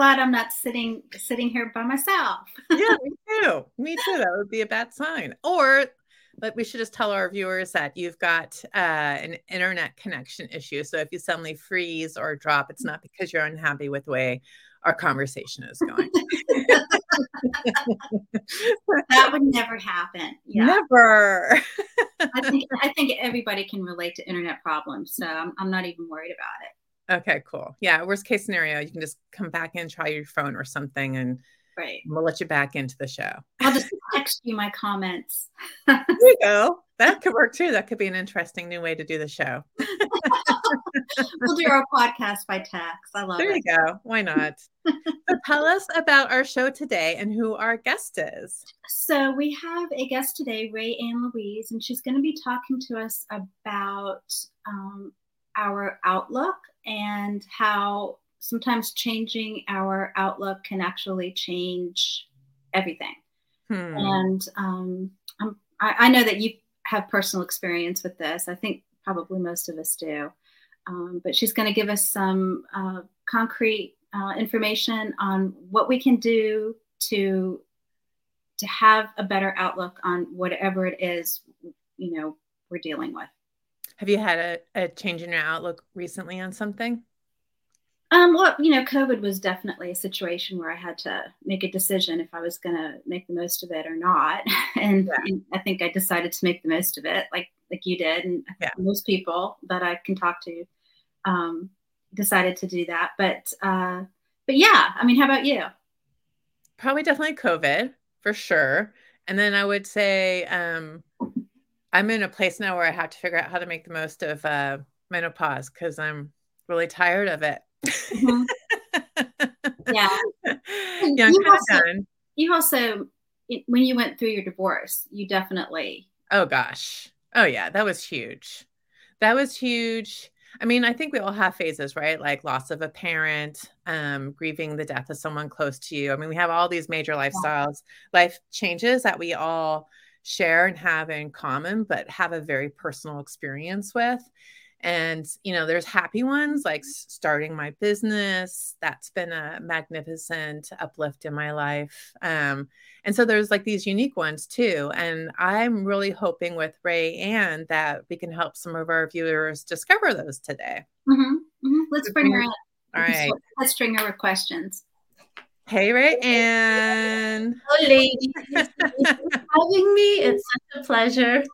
I'm glad I'm not sitting sitting here by myself. yeah, me too. Me too. That would be a bad sign. Or but we should just tell our viewers that you've got uh, an internet connection issue. So if you suddenly freeze or drop, it's not because you're unhappy with the way our conversation is going. that would never happen. Yeah. Never. I think I think everybody can relate to internet problems, so I'm, I'm not even worried about it. Okay, cool. Yeah, worst case scenario, you can just come back and try your phone or something, and right, we'll let you back into the show. I'll just text you my comments. there you go. That could work too. That could be an interesting new way to do the show. we'll do our podcast by text. I love there it. There you go. Why not? so tell us about our show today and who our guest is. So we have a guest today, Ray Ann Louise, and she's going to be talking to us about um, our outlook and how sometimes changing our outlook can actually change everything. Hmm. And um, I, I know that you have personal experience with this. I think probably most of us do. Um, but she's going to give us some uh, concrete uh, information on what we can do to to have a better outlook on whatever it is you know we're dealing with. Have you had a, a change in your outlook recently on something? Um, well, you know, COVID was definitely a situation where I had to make a decision if I was going to make the most of it or not, and, yeah. and, I think I decided to make the most of it, like like you did, and yeah. most people that I can talk to um, decided to do that. But uh, but yeah, I mean, how about you? Probably definitely COVID for sure, and then I would say um, I'm in a place now where I have to figure out how to make the most of uh, menopause because I'm really tired of it. Mm-hmm. yeah. Yeah, I'm kind of done. You also, when you went through your divorce, you definitely. Oh gosh. Oh yeah, that was huge. That was huge. I mean, I think we all have phases, right? Like loss of a parent, um, grieving the death of someone close to you. I mean, we have all these major lifestyles, life changes that we all share and have in common, but have a very personal experience with. And you know there's happy ones like starting my business. That's been a magnificent uplift in my life. Um, and so there's like these unique ones too. And i'm really hoping with ray ann that we can help some of our viewers discover those today. Mm-hmm. Mm-hmm. let's bring her in all right. let's bring her with questions Hey, Ray Ann. Hello, ladies. having me. It's such a pleasure.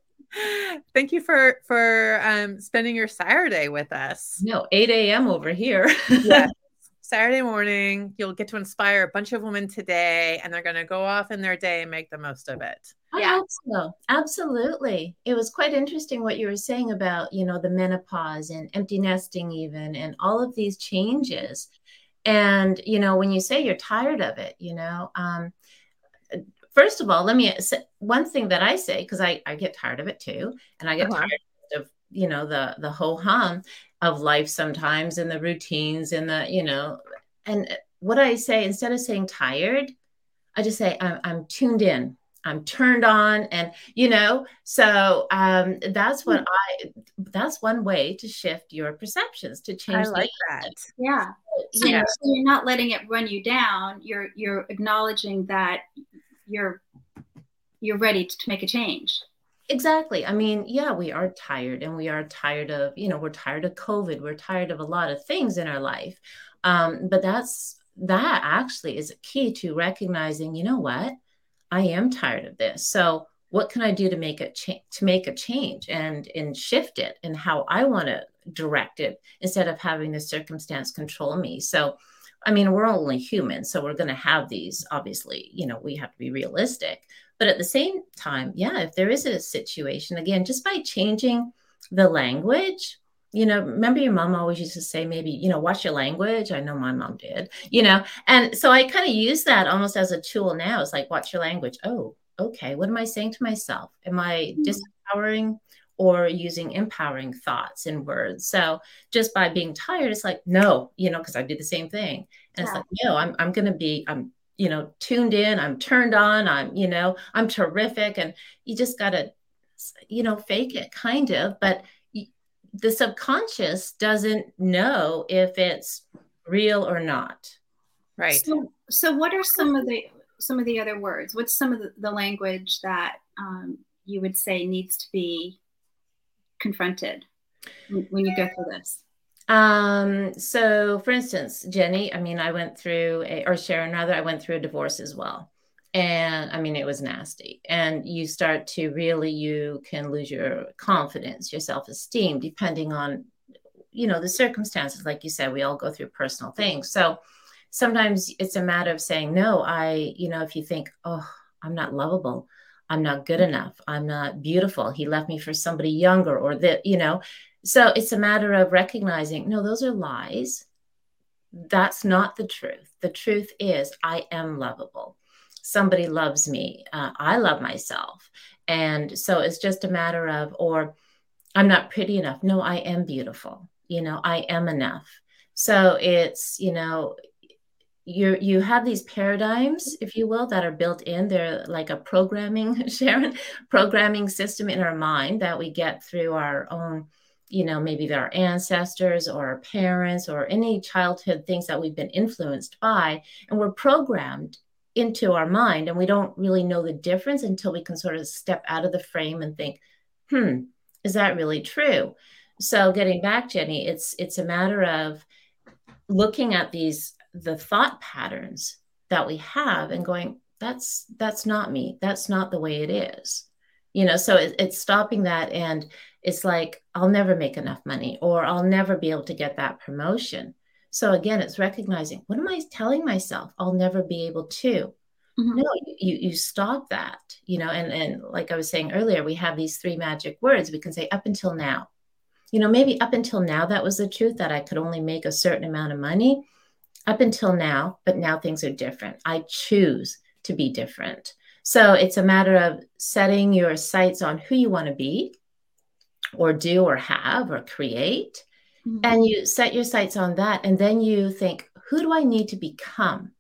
Thank you for for um, spending your Saturday with us. No, 8 a.m. over here. yes. Saturday morning, you'll get to inspire a bunch of women today, and they're going to go off in their day and make the most of it. I yeah. so. Absolutely. It was quite interesting what you were saying about, you know, the menopause and empty nesting, even, and all of these changes. And, you know, when you say you're tired of it, you know, um, first of all, let me say one thing that I say because I, I get tired of it too, and I get uh-huh. tired of you know the the whole hum of life sometimes and the routines and the you know and what I say instead of saying tired, I just say I'm, I'm tuned in. I'm turned on, and you know, so um, that's what hmm. I. That's one way to shift your perceptions to change. I like that. Yeah. So, yeah. so you're not letting it run you down. You're you're acknowledging that you're you're ready to make a change exactly i mean yeah we are tired and we are tired of you know we're tired of covid we're tired of a lot of things in our life um, but that's that actually is a key to recognizing you know what i am tired of this so what can i do to make it change to make a change and and shift it and how i want to direct it instead of having the circumstance control me so I mean, we're only human, so we're going to have these. Obviously, you know, we have to be realistic. But at the same time, yeah, if there is a situation, again, just by changing the language, you know, remember your mom always used to say, maybe, you know, watch your language. I know my mom did, you know, and so I kind of use that almost as a tool now. It's like, watch your language. Oh, okay. What am I saying to myself? Am I mm-hmm. disempowering or using empowering thoughts and words. So just by being tired, it's like, no, you know, because I do the same thing. And yeah. it's like, no, I'm, I'm going to be, I'm, you know, tuned in, I'm turned on, I'm, you know, I'm terrific. And you just got to, you know, fake it kind of, but the subconscious doesn't know if it's real or not. Right. So, so what are some of the some of the other words? What's some of the, the language that um, you would say needs to be confronted when you go through this? Um, so for instance, Jenny, I mean, I went through a, or Sharon rather, I went through a divorce as well. And I mean, it was nasty. And you start to really, you can lose your confidence, your self esteem, depending on, you know, the circumstances. Like you said, we all go through personal things. So sometimes it's a matter of saying, no, I, you know, if you think, oh, I'm not lovable, I'm not good enough, I'm not beautiful, he left me for somebody younger, or that, you know, so it's a matter of recognizing, no, those are lies. That's not the truth. The truth is, I am lovable. Somebody loves me. Uh, I love myself. And so it's just a matter of, or I'm not pretty enough. No, I am beautiful. You know, I am enough. So it's, you know, you you have these paradigms if you will that are built in they're like a programming sharon programming system in our mind that we get through our own you know, maybe our ancestors or our parents or any childhood things that we've been influenced by, and we're programmed into our mind, and we don't really know the difference until we can sort of step out of the frame and think, hmm, is that really true? So getting back, Jenny, it's it's a matter of looking at these the thought patterns that we have and going, that's that's not me. That's not the way it is. You know, so it, it's stopping that and it's like I'll never make enough money or I'll never be able to get that promotion. So again, it's recognizing what am I telling myself? I'll never be able to. Mm-hmm. No, you you stop that, you know, and and like I was saying earlier, we have these three magic words. We can say up until now. You know, maybe up until now that was the truth that I could only make a certain amount of money up until now, but now things are different. I choose to be different. So it's a matter of setting your sights on who you want to be or do or have or create. Mm-hmm. And you set your sights on that. And then you think, who do I need to become?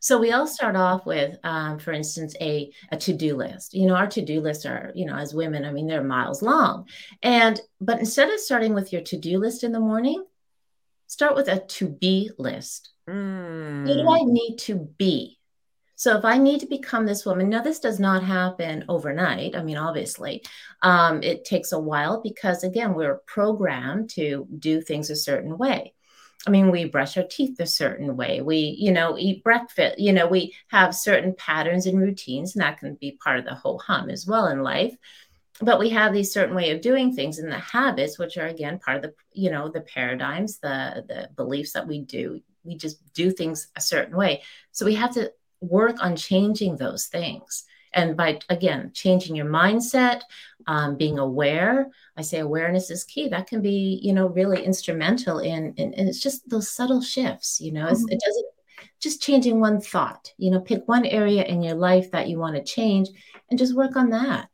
So we all start off with, um, for instance, a, a to-do list. You know, our to-do lists are, you know, as women, I mean, they're miles long. And but instead of starting with your to-do list in the morning, start with a to-be list. Mm. Who do I need to be? So if I need to become this woman, now this does not happen overnight. I mean, obviously, um, it takes a while because again, we're programmed to do things a certain way. I mean, we brush our teeth a certain way. We, you know, eat breakfast. You know, we have certain patterns and routines, and that can be part of the whole hum as well in life. But we have these certain way of doing things and the habits, which are again part of the, you know, the paradigms, the the beliefs that we do. We just do things a certain way. So we have to work on changing those things. And by again changing your mindset um, being aware i say awareness is key. That can be you know really instrumental in, in and it's just those subtle shifts you know mm-hmm. it doesn't just changing one thought you know pick one area in your life that you want to change and just work on that.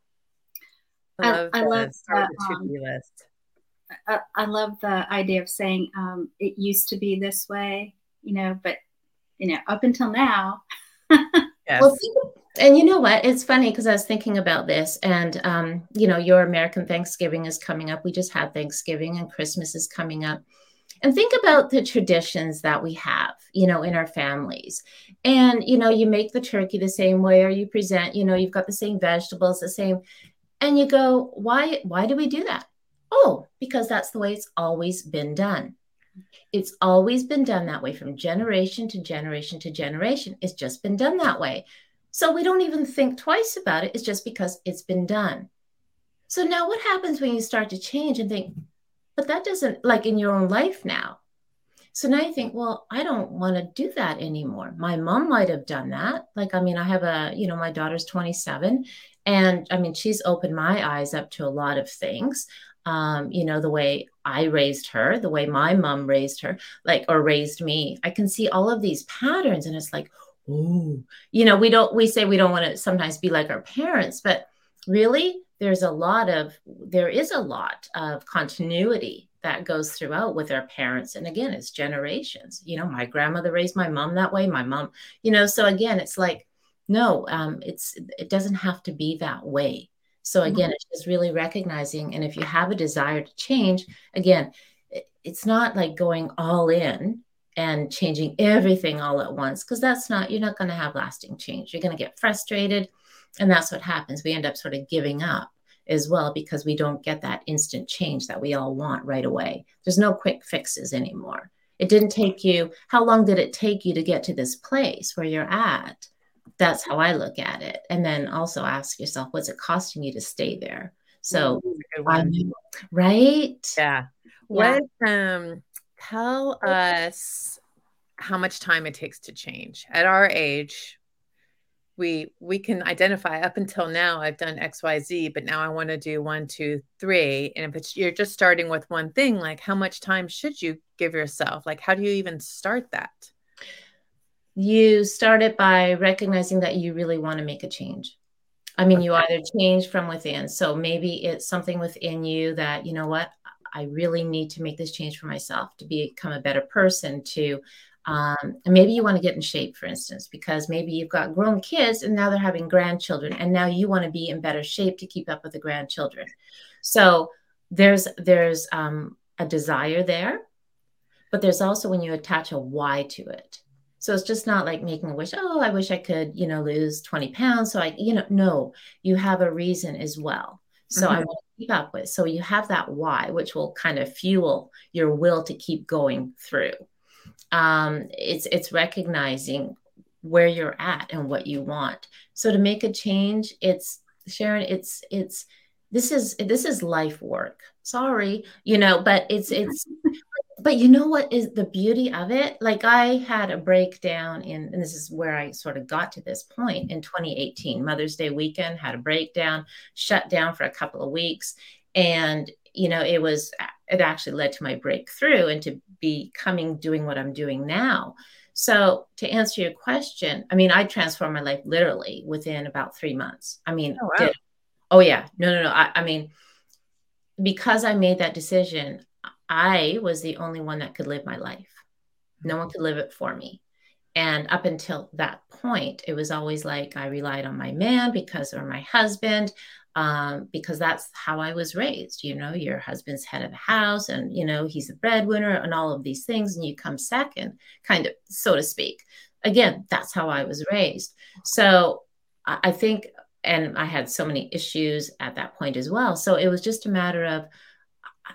I love, I, love that, um, list. I, I, love the idea of saying um, it used to be this way you know but you know up until now yes. Well, and you know what? It's funny because I was thinking about this, and um, you know, your American Thanksgiving is coming up. We just had Thanksgiving, and Christmas is coming up. And think about the traditions that we have, you know, in our families. And you know, you make the turkey the same way, or you present. You know, you've got the same vegetables, the same, and you go, why? Why do we do that? Oh, because that's the way it's always been done. It's always been done that way from generation to generation to generation. It's just been done that way. So we don't even think twice about it. It's just because it's been done. So now what happens when you start to change and think, but that doesn't like in your own life now? So now you think, well, I don't want to do that anymore. My mom might have done that. Like, I mean, I have a, you know, my daughter's 27, and I mean, she's opened my eyes up to a lot of things um, you know, the way I raised her, the way my mom raised her, like, or raised me. I can see all of these patterns, and it's like, oh, you know, we don't, we say we don't want to sometimes be like our parents, but really, there's a lot of, there is a lot of continuity that goes throughout with our parents. And again, it's generations. You know, my grandmother raised my mom that way, my mom, you know, so again, it's like, no, um, it's, it doesn't have to be that way so again, mm-hmm. it's just really recognizing, and if you have a desire to change, again, it's not like going all in. and changing everything all at once because that's not you're not going to have lasting change you're going to get frustrated and that's what happens we end up sort of giving up as well because we don't get that instant change that we all want right away there's no quick fixes anymore it didn't take you how long did it take you to get to this place where you're at that's how i look at it. And then also ask yourself what's it costing you to stay there? So right? Yeah. What um tell us how much time it takes to change. At our age we we can identify up until now i've done xyz but now i want to do one two three. And if it's you're just starting with one thing like how much time should you give yourself? Like how do you even start that you start it by recognizing that you really want to make a change i mean you either change from within so maybe it's something within you that you know what I really need to make this change for myself to become a better person, to um, maybe you want to get in shape, for instance, because maybe you've got grown kids and now they're having grandchildren, and now you want to be in better shape to keep up with the grandchildren. So there's there's um, a desire there, but there's also when you attach a why to it. So it's just not like making a wish. Oh, I wish I could, you know, lose 20 pounds. So I, you know, no, you have a reason as well. So mm-hmm. I want to keep up with. So you have that why, which will kind of fuel your will to keep going through. Um, it's it's recognizing where you're at and what you want. So to make a change, it's Sharon, it's it's this is this is life work. Sorry, you know, but it's it's but you know what is the beauty of it? Like I had a breakdown in, and this is where I sort of got to this point in 2018, Mother's Day weekend, had a breakdown, shut down for a couple of weeks. And, you know, it was, it actually led to my breakthrough and to becoming doing what I'm doing now. So to answer your question, I mean, I transformed my life literally within about three months. I mean, oh, wow. did, oh yeah, no, no, no. I, I mean, because I made that decision, I was the only one that could live my life. No one could live it for me. And up until that point, it was always like I relied on my man because or my husband, um, because that's how I was raised. You know, your husband's head of the house, and you know he's the breadwinner, and all of these things, and you come second, kind of, so to speak. Again, that's how I was raised. So I think, and I had so many issues at that point as well. So it was just a matter of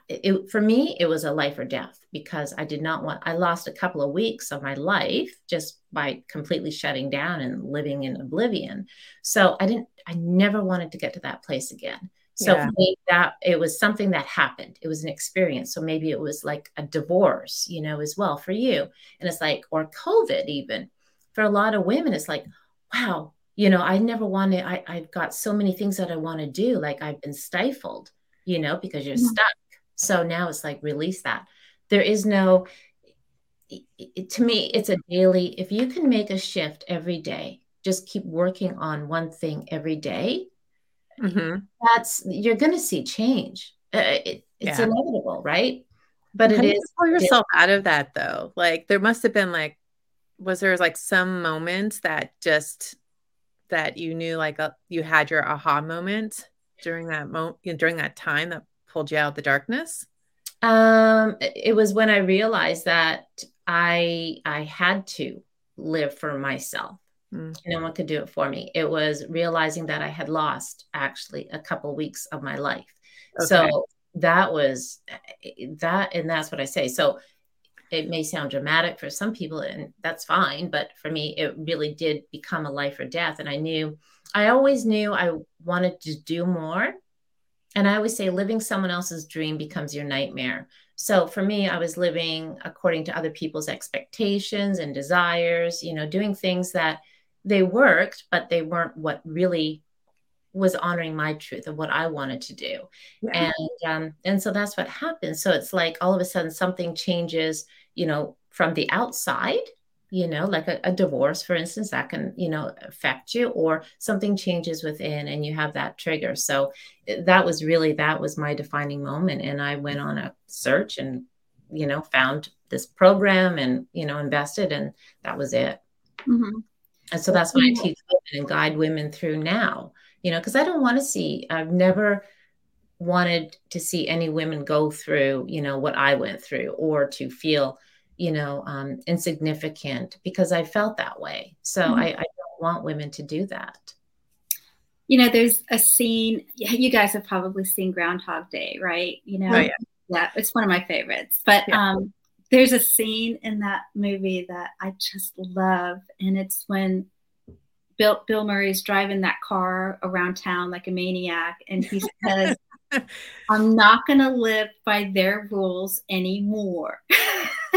it, for me, it was a life or death because I did not want, I lost a couple of weeks of my life just by completely shutting down and living in oblivion. So I didn't, I never wanted to get to that place again. So yeah. for me, that it was something that happened. It was an experience. So maybe it was like a divorce, you know, as well for you. And it's like, or COVID even. For a lot of women, it's like, wow, you know, I never wanted, I, I've got so many things that I want to do. Like I've been stifled, you know, because you're mm-hmm. stuck so now it's like release that. There is no, it, to me, it's a daily, if you can make a shift every day, just keep working on one thing every day, mm-hmm. that's, you're going to see change. Uh, it, it's yeah. inevitable, right? But How it is. pull yourself out of that though. Like there must have been like, was there like some moment that just, that you knew like a, uh, you had your aha moment during that moment, during that time that pulled you out of the darkness? Um, it was when I realized that I I had to live for myself. Mm. No one could do it for me. It was realizing that I had lost actually a couple weeks of my life. Okay. So that was that, and that's what I say. So it may sound dramatic for some people, and that's fine. But for me, it really did become a life or death. And I knew, I always knew I wanted to do more and I always say living someone else's dream becomes your nightmare. So for me, I was living according to other people's expectations and desires, you know, doing things that they worked, but they weren't what really was honoring my truth of what I wanted to do. Yeah. And um, and so that's what happened. So it's like all of a sudden something changes, you know, from the outside you know like a, a, divorce for instance that can you know affect you or something changes within and you have that trigger. So eh, that was really that was my defining moment and i went on a search and you know found this program and you know invested and that was it. Mm-hmm. and so that's what i teach women and guide women through now you know because i don't want to see i've never wanted to see any women go through you know what i went through or to feel you know, um, insignificant because I felt that way. So mm-hmm. I, I don't want women to do that. You know, there's a scene, you guys have probably seen Groundhog Day, right? You know, oh, yeah. yeah, it's one of my favorites. But yeah. um, there's a scene in that movie that I just love, and it's when Bill Bill Murray's driving that car around town like a maniac, and he says, "I'm not going to live by their rules anymore."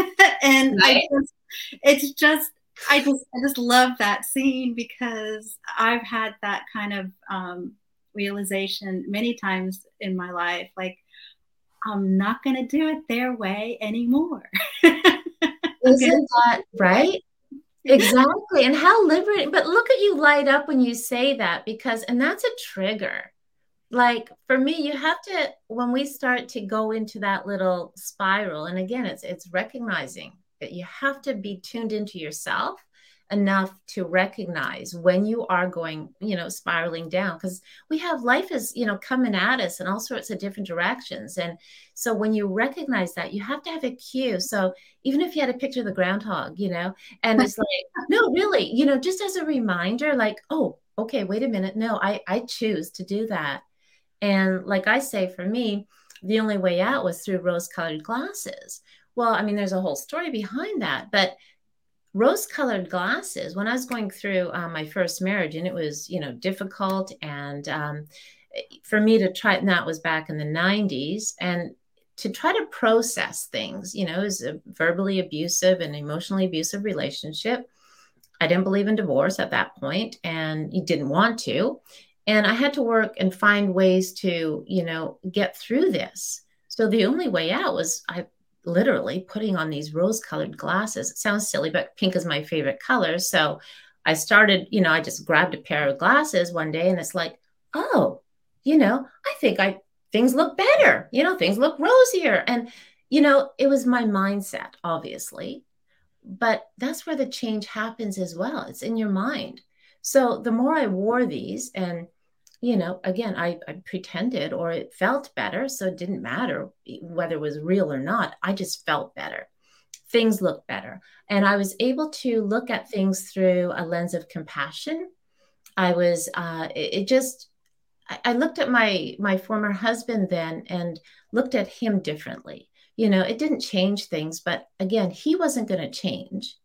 and right. I just, it's just, I just, I just love that scene because I've had that kind of um, realization many times in my life, like I'm not going to do it their way anymore. Isn't that right? Exactly. And how liberating. But look at you light up when you say that because, and that's a trigger. Like for me, you have to, when we start to go into that little spiral, and again, it's it's recognizing that you have to be tuned into yourself enough to recognize when you are going you know spiraling down because we have life is you know coming at us in all sorts of different directions. And so when you recognize that you have to have a cue. So even if you had a picture of the groundhog you know and it's like no really you know just as a reminder like oh okay wait a minute. No i i choose to do that and like i say for me the only way out was through rose colored glasses. Well i mean there's a whole story behind that but rose colored glasses when i was going through uh, my first marriage and it was you know difficult and um, for me to try and that was back in the 90s and to try to process things you know was a verbally abusive and emotionally abusive relationship. I didn't believe in divorce at that point and didn't want to and i had to work and find ways to you know get through this so the only way out was i literally putting on these rose colored glasses. It sounds silly, but pink is my favorite color. So I started, you know, I just grabbed a pair of glasses one day and it's like, oh, you know, I think I things look better. You know, things look rosier. And, you know, it was my mindset, obviously. But that's where the change happens as well. It's in your mind. So the more I wore these and you know, again, I, I, pretended or it felt better. So it didn't matter whether it was real or not. I just felt better. Things looked better. And I was able to look at things through a lens of compassion. I was, uh, it, it just, I, I looked at my my former husband then and looked at him differently. You know, it didn't change things, but again, he wasn't going to change.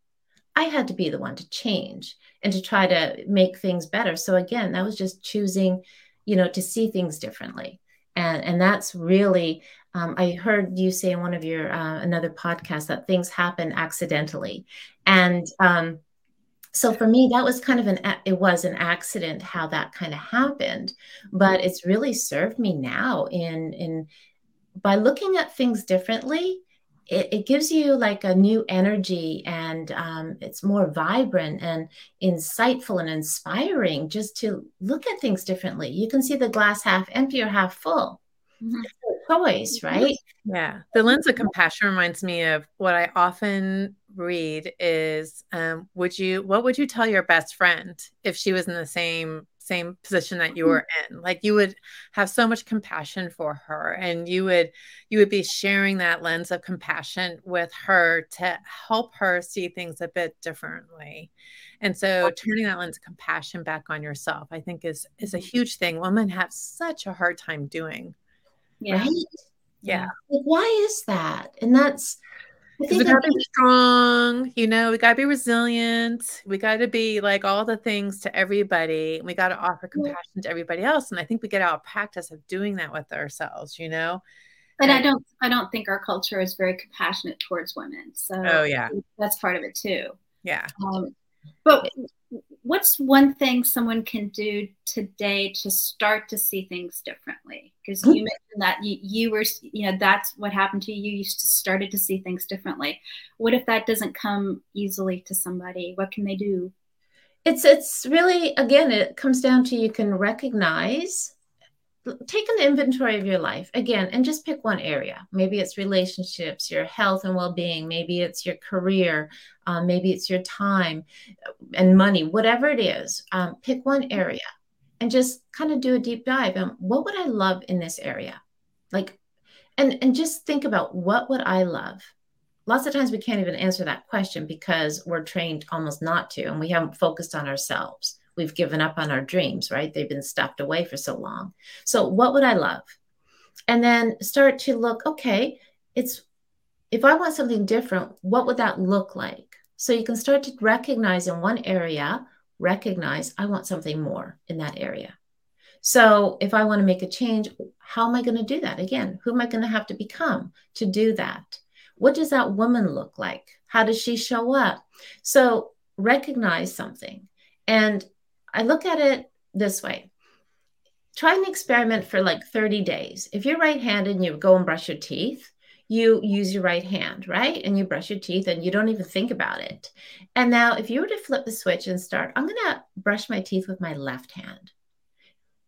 I had to be the one to change and to try to make things better. So again, that was just choosing, you know, to see things differently. And and that's really um, I heard you say in one of your uh, another podcast that things happen accidentally, and um, so for me that was kind of an it was an accident how that kind of happened, but it's really served me now in in by looking at things differently it, it, gives you like a new energy and um, it's more vibrant and insightful and inspiring just to look at things differently. You can see the glass half empty or half full. Mm-hmm. choice, right? Yeah. The lens of compassion reminds me of what I often read is um, would you what would you tell your best friend if she was in the same same position that you mm-hmm. were in like you would have so much compassion for her and you would you would be sharing that lens of compassion with her to help her see things a bit differently. And so oh. turning that lens of compassion back on yourself i think is is a mm-hmm. huge thing. Women have such a hard time doing yeah. right? yeah. Like, why is that? And that's we gotta be strong, you know, we gotta be resilient. We gotta be like all the things to everybody. We gotta offer compassion yeah. to everybody else. And I think we get out of practice of doing that with ourselves, you know. And, and I don't I don't think our culture is very compassionate towards women. So oh yeah. That's part of it too. Yeah. Um, but what's one thing someone can do today to start to see things differently? Because you hmm. mentioned that you, you were you know that's what happened to you. You started to see things differently. What if that doesn't come easily to somebody? What can they do? It's it's really again it comes down to you can recognize take an inventory of your life. Again and just pick one area. Maybe it's relationships your health and well-being maybe it's your career um, maybe it's your time and money whatever it is um, pick one area and just kind of do a deep dive and what would i love in this area? Like and and just think about what would i love? Lots of times we can't even answer that question because we're trained almost not to, and we haven't focused on ourselves. We've given up on our dreams, right? They've been stuffed away for so long. So, what would I love? And then start to look, okay, it's if I want something different, what would that look like? So, you can start to recognize in one area, recognize I want something more in that area. So, if I want to make a change, how am I going to do that? Again, who am I going to have to become to do that? What does that woman look like? How does she show up? So recognize something. And I look at it this way try an experiment for like 30 days. If you're right handed and you go and brush your teeth, you use your right hand, right? And you brush your teeth and you don't even think about it. And now, if you were to flip the switch and start, I'm going to brush my teeth with my left hand.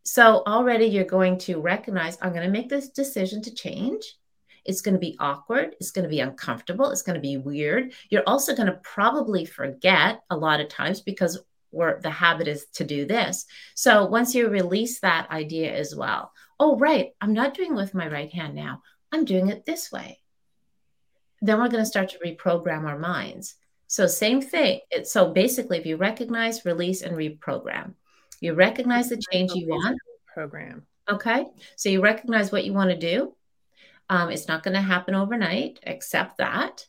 So already you're going to recognize I'm going to make this decision to change. It's going to be awkward. It's going to be uncomfortable. It's going to be weird. You're also going to probably forget a lot of times because we're, the habit is to do this. So once you release that idea as well, oh, right, I'm not doing it with my right hand now. I'm doing it this way. Then we're going to start to reprogram our minds. So same thing. It's, so basically, if you recognize, release, and reprogram, you recognize the change you want. Program. Okay. So you recognize what you want to do. Um, it's not going to happen overnight, accept that.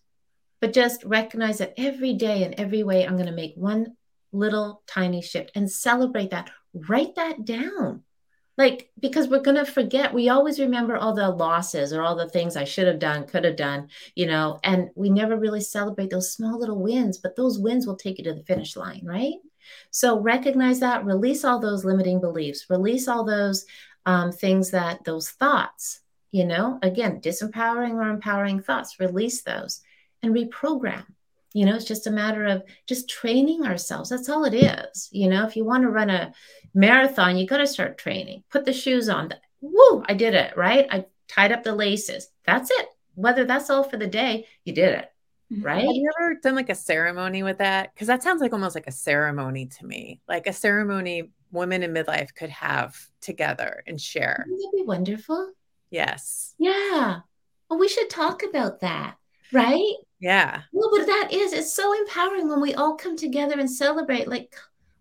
But just recognize that every day and every way, I'm going to make one little tiny shift and celebrate that. Write that down. Like, because we're going to forget, we always remember all the losses or all the things I should have done, could have done, you know, and we never really celebrate those small little wins, but those wins will take you to the finish line, right? So recognize that, release all those limiting beliefs, release all those um, things that, those thoughts you know again disempowering or empowering thoughts release those and reprogram you know it's just a matter of just training ourselves. That's all it is you know? If you want to run a marathon you got to start training. Put the shoes on. Woo i did it right? I tied up the laces. That's it. Whether that's all for the day you did it mm-hmm. right? Have you ever done like a ceremony with that? Because that sounds like almost like a ceremony to me. Like a ceremony women in midlife could have together and share. Wouldn't that be wonderful? Yes. Yeah. Well, we should talk about that, right? Yeah. Well, but that is, it's so empowering when we all come together and celebrate. Like,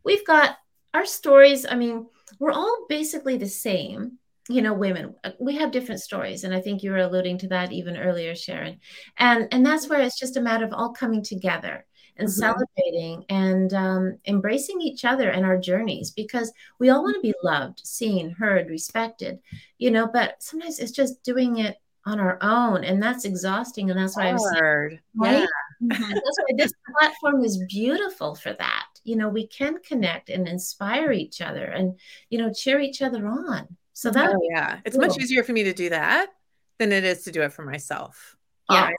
we've got our stories. I mean, we're all basically the same, you know, women. Uh, we have different stories. And I think you were alluding to that even earlier, Sharon. And and that's where it's just a matter of all coming together and mm-hmm. celebrating and um, embracing each other and our journeys because we all want to be loved, seen, heard, respected, you know, but sometimes it's just doing it on our own and that's exhausting and that's why i'm saying, right? yeah. Mm-hmm. that's why this platform is beautiful for that. You know we can connect and inspire each other and you know cheer each other on. So that oh, yeah. It's much easier for me to do that than it is to do it for myself. Yeah.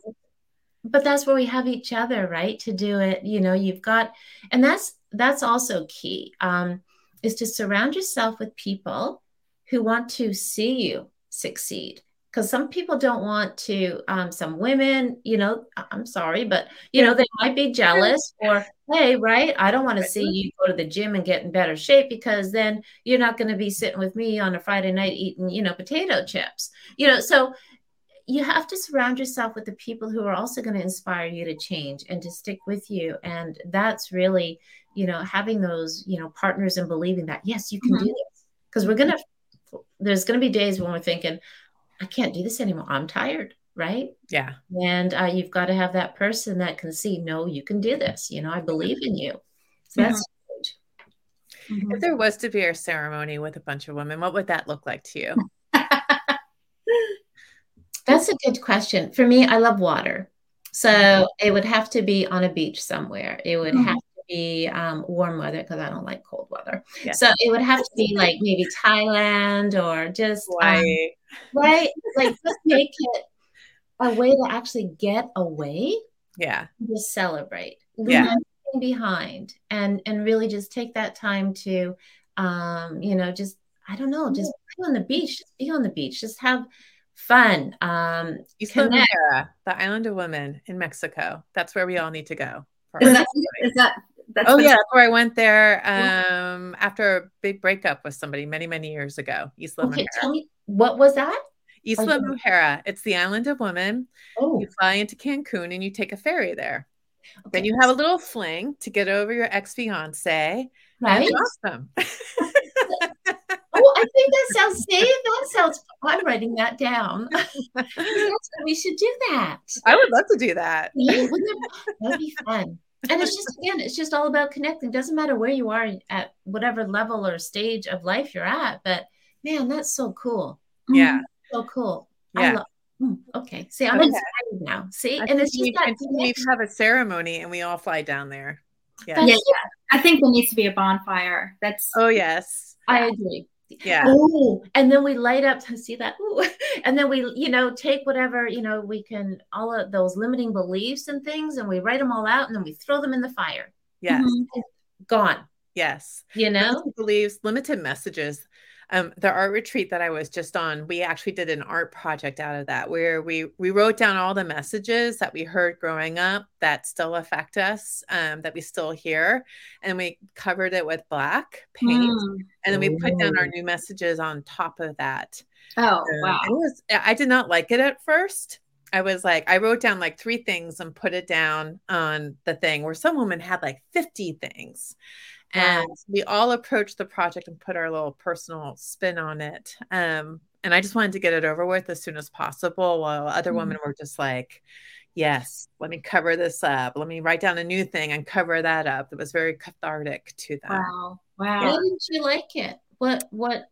But that's where we have each other right to do it. You know you've got and that's that's also key um is to surround yourself with people who want to see you succeed because some people don't want to um, some women you know i'm sorry but you know they might be jealous or hey right i don't want to see you go to the gym and get in better shape because then you're not going to be sitting with me on a friday night eating you know potato chips. You know so you have to surround yourself with the people who are also going to inspire you to change and to stick with you and that's really you know having those you know partners and believing that yes you can mm-hmm. do this. Because we're going to there's going to be days when we're thinking i can't do this anymore i'm tired right yeah and uh, you've got to have that person that can see no you can do this you know i believe in you so that's mm-hmm. if there was to be a ceremony with a bunch of women what would that look like to you That's a good question. For me, I love water. So it would have to be on a beach somewhere. It would mm-hmm. have be um, warm weather because I don't like cold weather. Yeah. So it would have to be like maybe Thailand or just um, right, like just make it a way to actually get away. Yeah, just celebrate. Yeah, behind and and really just take that time to, um, you know, just I don't know, just be on the beach, just be on the beach, just have fun. Um, Isla the island of women in Mexico. That's where we all need to go. Is that, is that oh yeah, where I went there um, after a big breakup with somebody many many years ago. Isla okay, Tell me what was that? Isla okay. Mujeres. It's the island of women. Oh. You fly into Cancun and you take a ferry there. Okay. Then you have a little fling to get over your ex fiance. Right. awesome. oh, I think that sounds safe. That sounds. I'm writing that down. we should do that. I would love to do that. Yeah, that would be fun. And it's just again, it's just all about connecting. Doesn't matter where you are at whatever level or stage of life you're at, but man, that's so cool. Yeah, so cool. Yeah. Love, mm, okay. See, I'm okay. excited now. See, I and it's just that we have a ceremony, and we all fly down there. Yeah. yeah, yeah. I think there needs to be a bonfire. That's oh yes, I agree. Yeah. Oh, and then we light up to see that. Ooh. And then we, you know, take whatever, you know, we can all of those limiting beliefs and things, and we write them all out, and then we throw them in the fire. Yes. Mm-hmm. Gone. Yes. You know, limited beliefs, limited messages um, the art retreat that I was just on, we actually did an art project out of that where we we wrote down all the messages that we heard growing up that still affect us, um, that we still hear, and we covered it with black paint, mm. and then we put down our new messages on top of that. Oh um, wow! It was I did not like it at first. I was like, I wrote down like three things and put it down on the thing where some woman had like 50 things and we all approached the project and put our little personal spin on it um, and i just wanted to get it over with as soon as possible while other mm-hmm. women were just like yes let me cover this up. Let me write down a new thing and cover that up. It was very cathartic to them. Wow. Wow. Why didn't you like it? What what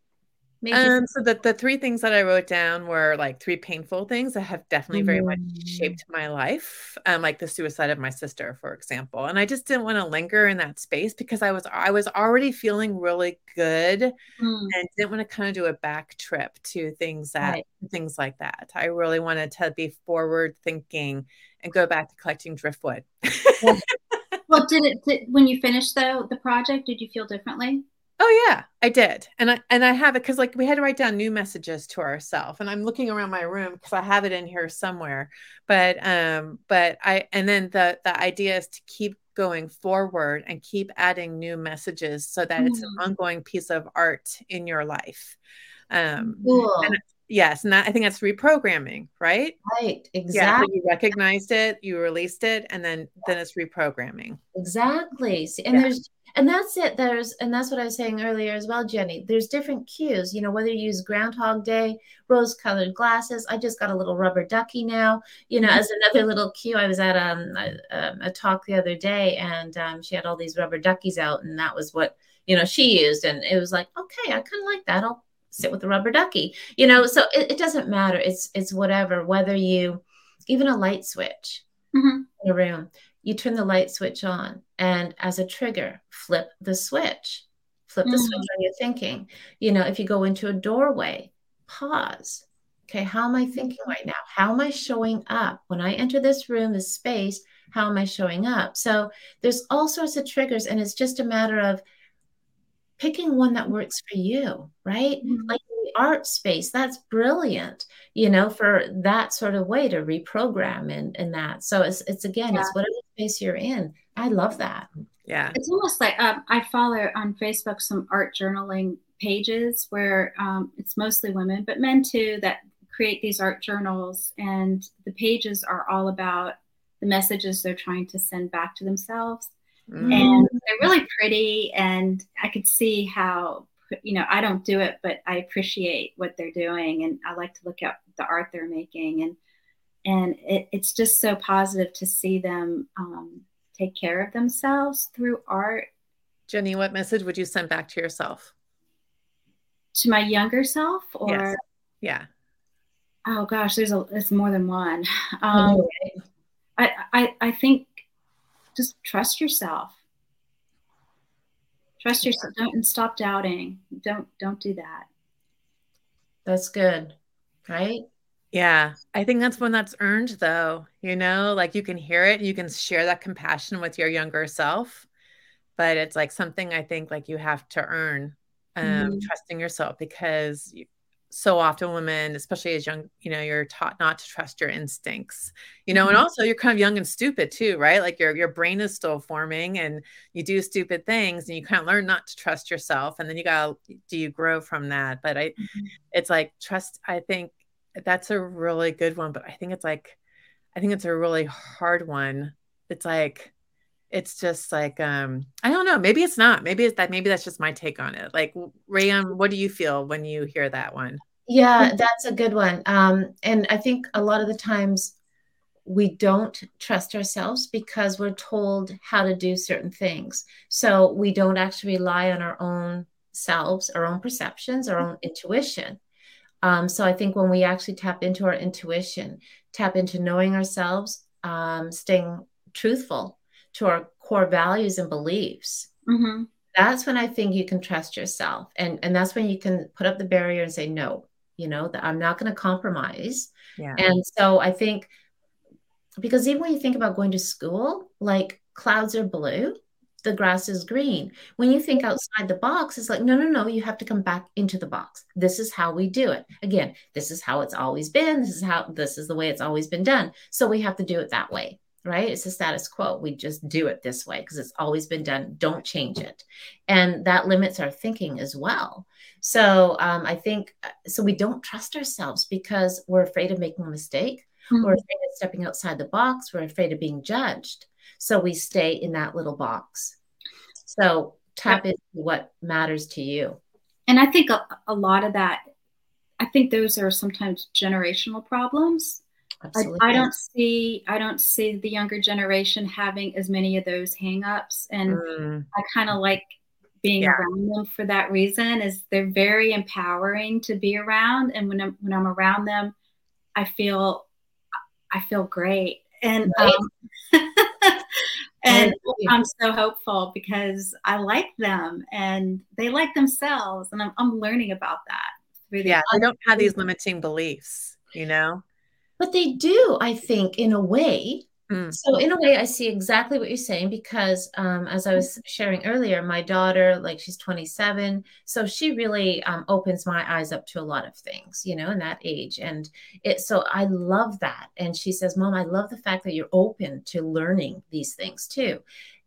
um, so the, the three things that I wrote down were like three painful things that have definitely very much mm. shaped my life. Um, like the suicide of my sister, for example. And I just didn't want to linger in that space because I was I was already feeling really good mm. and didn't want to kind of do a back trip to things that right. things like that. I really wanted to be forward thinking and go back to collecting driftwood. well, did it did, when you finished though the project, did you feel differently? Oh yeah, I did, and I and I have it because like we had to write down new messages to ourselves, and I'm looking around my room because I have it in here somewhere. But um, but I and then the the idea is to keep going forward and keep adding new messages so that mm. it's an mm. ongoing piece of art in your life. Um, cool. And, yes, and that, I think that's reprogramming, right? Right, exactly. Yeah, so you recognized it, you released it, and then then it's reprogramming. Exactly. See, and yeah. there's and that's it. There's and that's what i was saying earlier as well jenny. There's different cues you know whether you use groundhog day rose colored glasses. I just got a little rubber ducky now you know mm-hmm. as another little cue. I was at um, a, um, a talk the other day and um, she had all these rubber duckies out and that was what you know she used. And it was like okay i kind of like that. I'll sit with the rubber ducky you know? So it, it doesn't matter. It's it's whatever whether you even a light switch mm-hmm. in a room you turn the light switch on and as a trigger flip the switch. Flip the mm-hmm. switch on your thinking. You know if you go into a doorway pause. Okay how am i thinking right now? How am i showing up? When i enter this room this space how am i showing up? So there's all sorts of triggers and it's just a matter of picking one that works for you right? Mm-hmm. like art space that's brilliant you know for that sort of way to reprogram and and that. So it's it's again yeah. it's whatever space you're in. I love that. Yeah. It's almost like um, i follow on facebook some art journaling pages where um, it's mostly women but men too that create these art journals and the pages are all about the messages they're trying to send back to themselves. Mm. and they're really pretty and i could see how you know, I don't do it, but I appreciate what they're doing, and I like to look at the art they're making, and and it, it's just so positive to see them um, take care of themselves through art. Jenny, what message would you send back to yourself? To my younger self, or yes. yeah. Oh gosh, there's a it's more than one. Um, I, I I think just trust yourself Trust yourself. Don't and stop doubting. Don't don't do that. That's good. Right? Yeah. I think that's one that's earned though. You know, like you can hear it, you can share that compassion with your younger self. But it's like something I think like you have to earn um mm-hmm. trusting yourself because so often women especially as young you know you're taught not to trust your instincts you know mm-hmm. and also you're kind of young and stupid too right like your your brain is still forming and you do stupid things and you kind of learn not to trust yourself and then you got do you grow from that but i mm-hmm. it's like trust i think that's a really good one, but I think it's like, I think it's a really hard one. It's like, it's just like, um, I don't know. Maybe it's not. Maybe it's that. Maybe that's just my take on it. Like, Rayan, what do you feel when you hear that one? Yeah, that's a good one. Um, and I think a lot of the times we don't trust ourselves because we're told how to do certain things. So we don't actually rely on our own selves, our own perceptions, our own intuition. Um, so I think when we actually tap into our intuition, tap into knowing ourselves, um, staying truthful to our core values and beliefs, mm-hmm. that's when I think you can trust yourself, and and that's when you can put up the barrier and say no. You know that I'm not going to compromise. Yeah. And so I think because even when you think about going to school, like clouds are blue, the grass is green. When you think outside the box, it's like, no, no, no, you have to come back into the box. This is how we do it. Again, this is how it's always been. This is how, this is the way it's always been done. So we have to do it that way, right? It's a status quo. We just do it this way because it's always been done. Don't change it. And that limits our thinking as well. So um, I think, uh, so we don't trust ourselves because we're afraid of making a mistake Mm-hmm. We're afraid of stepping outside the box. We're afraid of being judged. So we stay in that little box. So tap into what matters to you. And I think a, a lot of that, I think those are sometimes generational problems. Absolutely. I, I, don't see I don't see the younger generation having as many of those hangups, and mm. I kind of like being yeah. around them for that reason. Is they're very empowering to be around, and when I'm when I'm around them, I feel I feel great. And right. um, and I'm so hopeful because I like them and they like themselves, and I'm, I'm learning about that. Through the yeah, I don't have these limiting beliefs, you know. But they do, I think, in a way, Mm. So in a way, I see exactly what you're saying because, um, as I was sharing earlier, my daughter, like she's 27, so she really um, opens my eyes up to a lot of things, you know, in that age, and it. So I love that, and she says, "Mom, I love the fact that you're open to learning these things too,"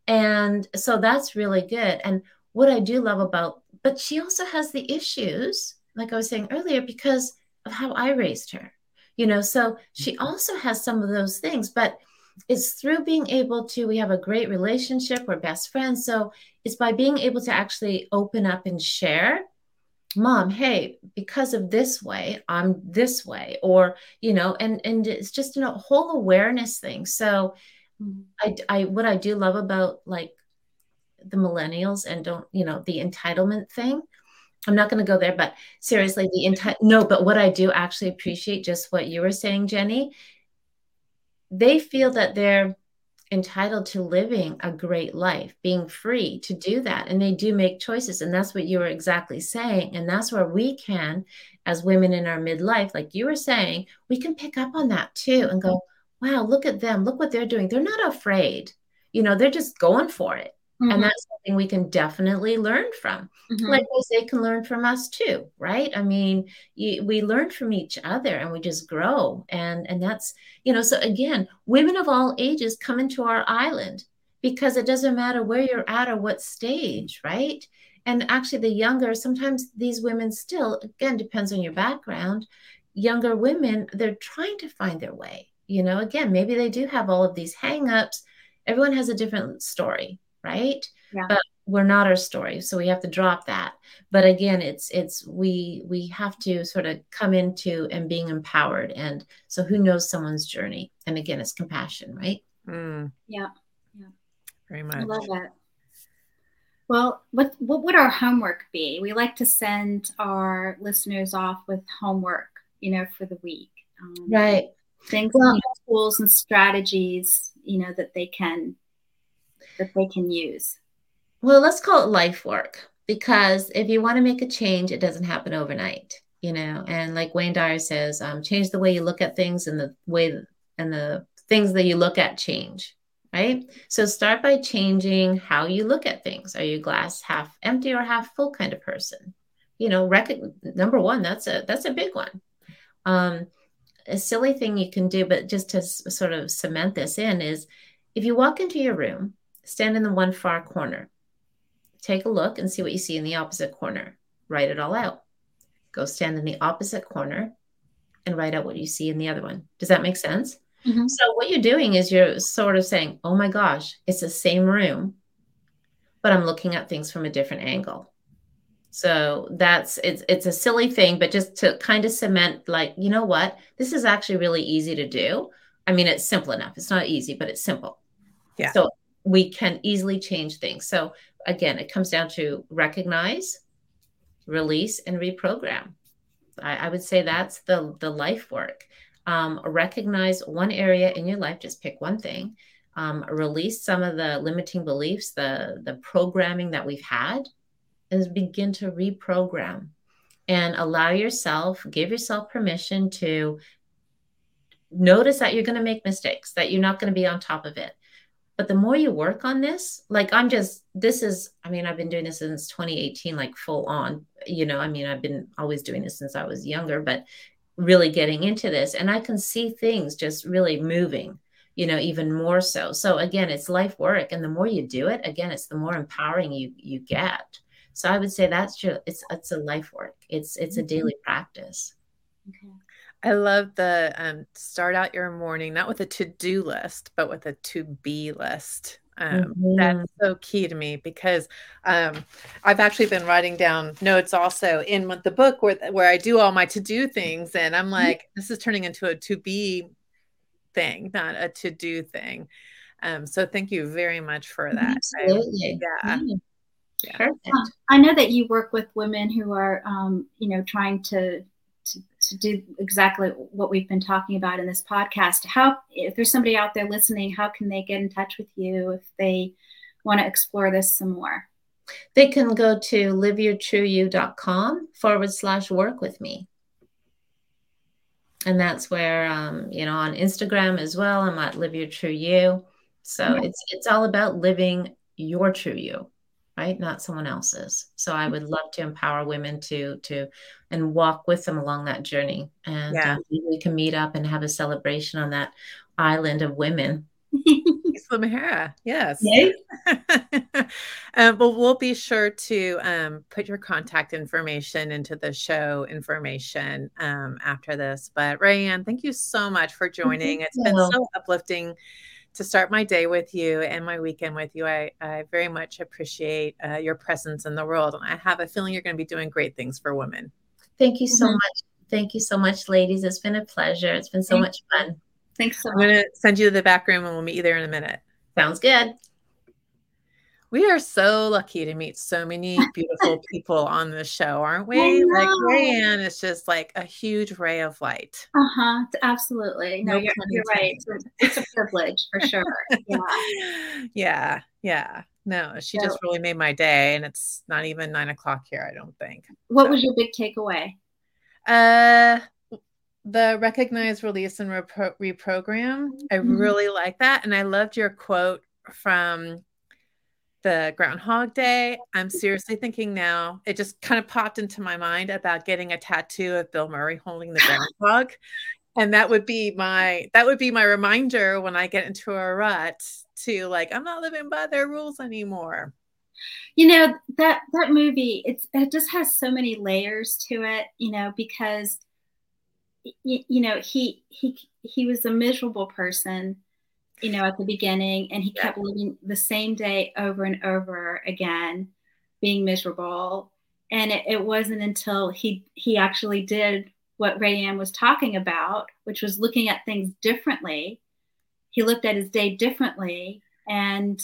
and so that's really good. And what I do love about, but she also has the issues, like I was saying earlier, because of how I raised her, you know. So she mm-hmm. also has some of those things, but it's through being able to we have a great relationship we're best friends so it's by being able to actually open up and share mom hey because of this way i'm this way or you know and and it's just a whole awareness thing so i i what i do love about like the millennials and don't you know the entitlement thing i'm not going to go there but seriously the enti- no but what i do actually appreciate just what you were saying jenny they feel that they're entitled to living a great life, being free to do that. And they do make choices. And that's what you were exactly saying. And that's where we can, as women in our midlife, like you were saying, we can pick up on that too and go, wow, look at them. Look what they're doing. They're not afraid. You know, they're just going for it. Mm-hmm. And that's something we can definitely learn from. Mm-hmm. Likewise, they can learn from us too, right? I mean, you, we learn from each other and we just grow. And and that's, you know, so again, women of all ages come into our island because it doesn't matter where you're at or what stage, right? And actually, the younger, sometimes these women still, again, depends on your background. Younger women, they're trying to find their way. You know, again, maybe they do have all of these hangups. Everyone has a different story, right? Yeah. But we're not our story, so we have to drop that. But again, it's it's we we have to sort of come into and being empowered. And so, who knows someone's journey? And again, it's compassion, right? Mm. Yeah, yeah, very much. I love it. Well, what what would our homework be? We like to send our listeners off with homework, you know, for the week. Um, right. Things, well, you know, tools and strategies, you know, that they can that they can use? Well, let's call it life work because if you want to make a change, it doesn't happen overnight, you know. And like Wayne Dyer says, um, change the way you look at things and the way and the things that you look at change, right? So start by changing how you look at things. Are you glass half empty or half full kind of person? You know, rec- number one, that's a that's a big one. Um, a silly thing you can do, but just to s- sort of cement this in is if you walk into your room Stand in the one far corner. Take a look and see what you see in the opposite corner. Write it all out. Go stand in the opposite corner and write out what you see in the other one. Does that make sense? Mm-hmm. So what you're doing is you're sort of saying, "Oh my gosh, it's the same room, but I'm looking at things from a different angle." So that's it's it's a silly thing, but just to kind of cement like, you know what? This is actually really easy to do. I mean, it's simple enough. It's not easy, but it's simple. Yeah. So we can easily change things. So again, it comes down to recognize, release, and reprogram. I, I would say that's the the life work. Um, recognize one area in your life. Just pick one thing. Um, release some of the limiting beliefs, the the programming that we've had and begin to reprogram and allow yourself, give yourself permission to notice that you're going to make mistakes, that you're not going to be on top of it. But the more you work on this, like I'm just, this is, I mean, I've been doing this since 2018, like full on, you know, I mean, I've been always doing this since I was younger, but really getting into this. And I can see things just really moving, you know, even more so. So again, it's life work. And the more you do it, again, it's the more empowering you you get. So I would say that's just it's it's a life work. It's it's a daily mm-hmm. practice. Okay. I love the um, start out your morning not with a to do list, but with a to be list. Um, mm-hmm. That's so key to me because um, I've actually been writing down notes also in the book where where I do all my to do things, and I'm mm-hmm. like, mm-hmm. this is turning into a to be thing, not a to do thing. Um, so thank you very much for that. Absolutely. I, yeah. Yeah. Perfect. I know that you work with women who are, um, you know, trying to, to, to do exactly what we've been talking about in this podcast. How, if there's somebody out there listening, how can they get in touch with you if they want to explore this some more? They can go to liveyourtrueyou.com forward slash work with me. And that's where, um, you know, on Instagram as well, I'm at Live Your True You. So it's it's all about living your true you right not someone else's so i would love to empower women to to and walk with them along that journey and yeah. uh, we can meet up and have a celebration on that island of women Mujeres, yes. um, well, we'll be sure to um, put your contact information into the show information um, after this. But Rayanne, thank you so much for joining. It's been so uplifting to start my day with you and my weekend with you. I, I very much appreciate uh, your presence in the world. And I have a feeling you're going to be doing great things for women. Thank you so mm-hmm. much. Thank you so much, ladies. It's been a pleasure. It's been so Thank much fun. Thanks so I'm much. I'm going to send you to the back room and we'll meet you there in a minute. Sounds good. We are so lucky to meet so many beautiful people on the show, aren't we? Like Rayanne is just like a huge ray of light. Uh huh. Absolutely. No, no you're, you're right. It's a privilege for sure. Yeah. yeah. Yeah. No, she so, just really made my day, and it's not even nine o'clock here. I don't think. What so. was your big takeaway? Uh, the recognize, release, and repro- reprogram. I mm-hmm. really like that, and I loved your quote from the Groundhog Day. I'm seriously thinking now, it just kind of popped into my mind about getting a tattoo of Bill Murray holding the groundhog. and that would be my that would be my reminder when I get into a rut to like I'm not living by their rules anymore. You know, that that movie it's it just has so many layers to it, you know, because you, you know, he he he was a miserable person you know, at the beginning, and he kept living the same day over and over again, being miserable. And it, it wasn't until he he actually did what Rayanne was talking about, which was looking at things differently. He looked at his day differently and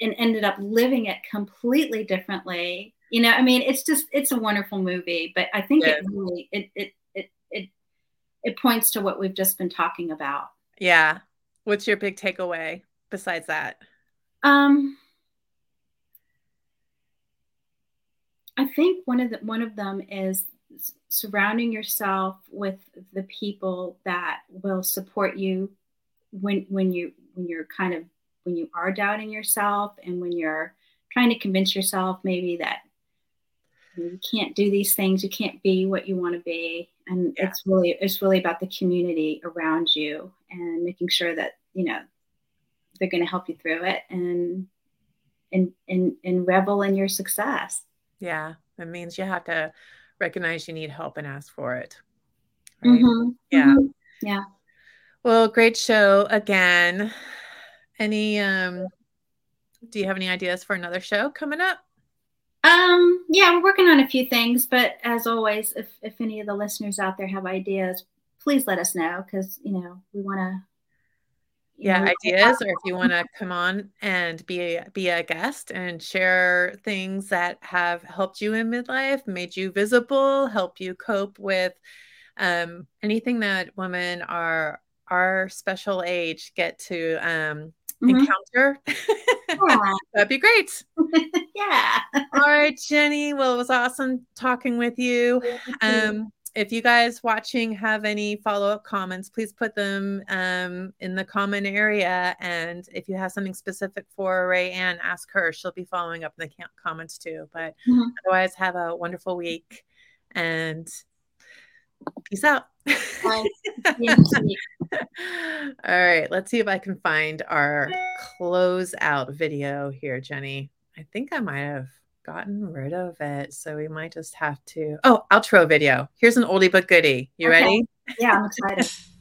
and ended up living it completely differently. You know, I mean, it's just it's a wonderful movie, but I think yeah. it really it it it it it points to what we've just been talking about. Yeah, What's your big takeaway besides that? Um, I think one of the one of them is surrounding yourself with the people that will support you when when you when you're kind of when you are doubting yourself and when you're trying to convince yourself maybe that you can't do these things you can't be what you want to be and yeah. it's really it's really about the community around you and making sure that you know they're going to help you through it and and and and revel in your success yeah it means you have to recognize you need help and ask for it Right? Mm-hmm. Yeah. Mm-hmm. Yeah. Well, great show again. Any um do you have any ideas for another show coming up? Um, yeah, we're working on a few things, but as always, if if any of the listeners out there have ideas, please let us know because you know we want to. Yeah, know, ideas, or if you want to come on and be a, be a guest and share things that have helped you in midlife, made you visible, help you cope with um, anything that women are our special age get to um, mm-hmm. encounter. Yeah. That'd be great. yeah. All right, Jenny. Well, it was awesome talking with you. Um, if you guys watching have any follow-up comments, please put them um, in the comment area. And if you have something specific for Rayanne, ask her. She'll be following up in the comments too. But mm-hmm. otherwise, have a wonderful week and peace out. All right, let's see if I can find our close out video here, Jenny. I think I might have gotten rid of it. So we might just have to. Oh, outro video. Here's an oldie but goodie. You okay. ready? Yeah, I'm excited.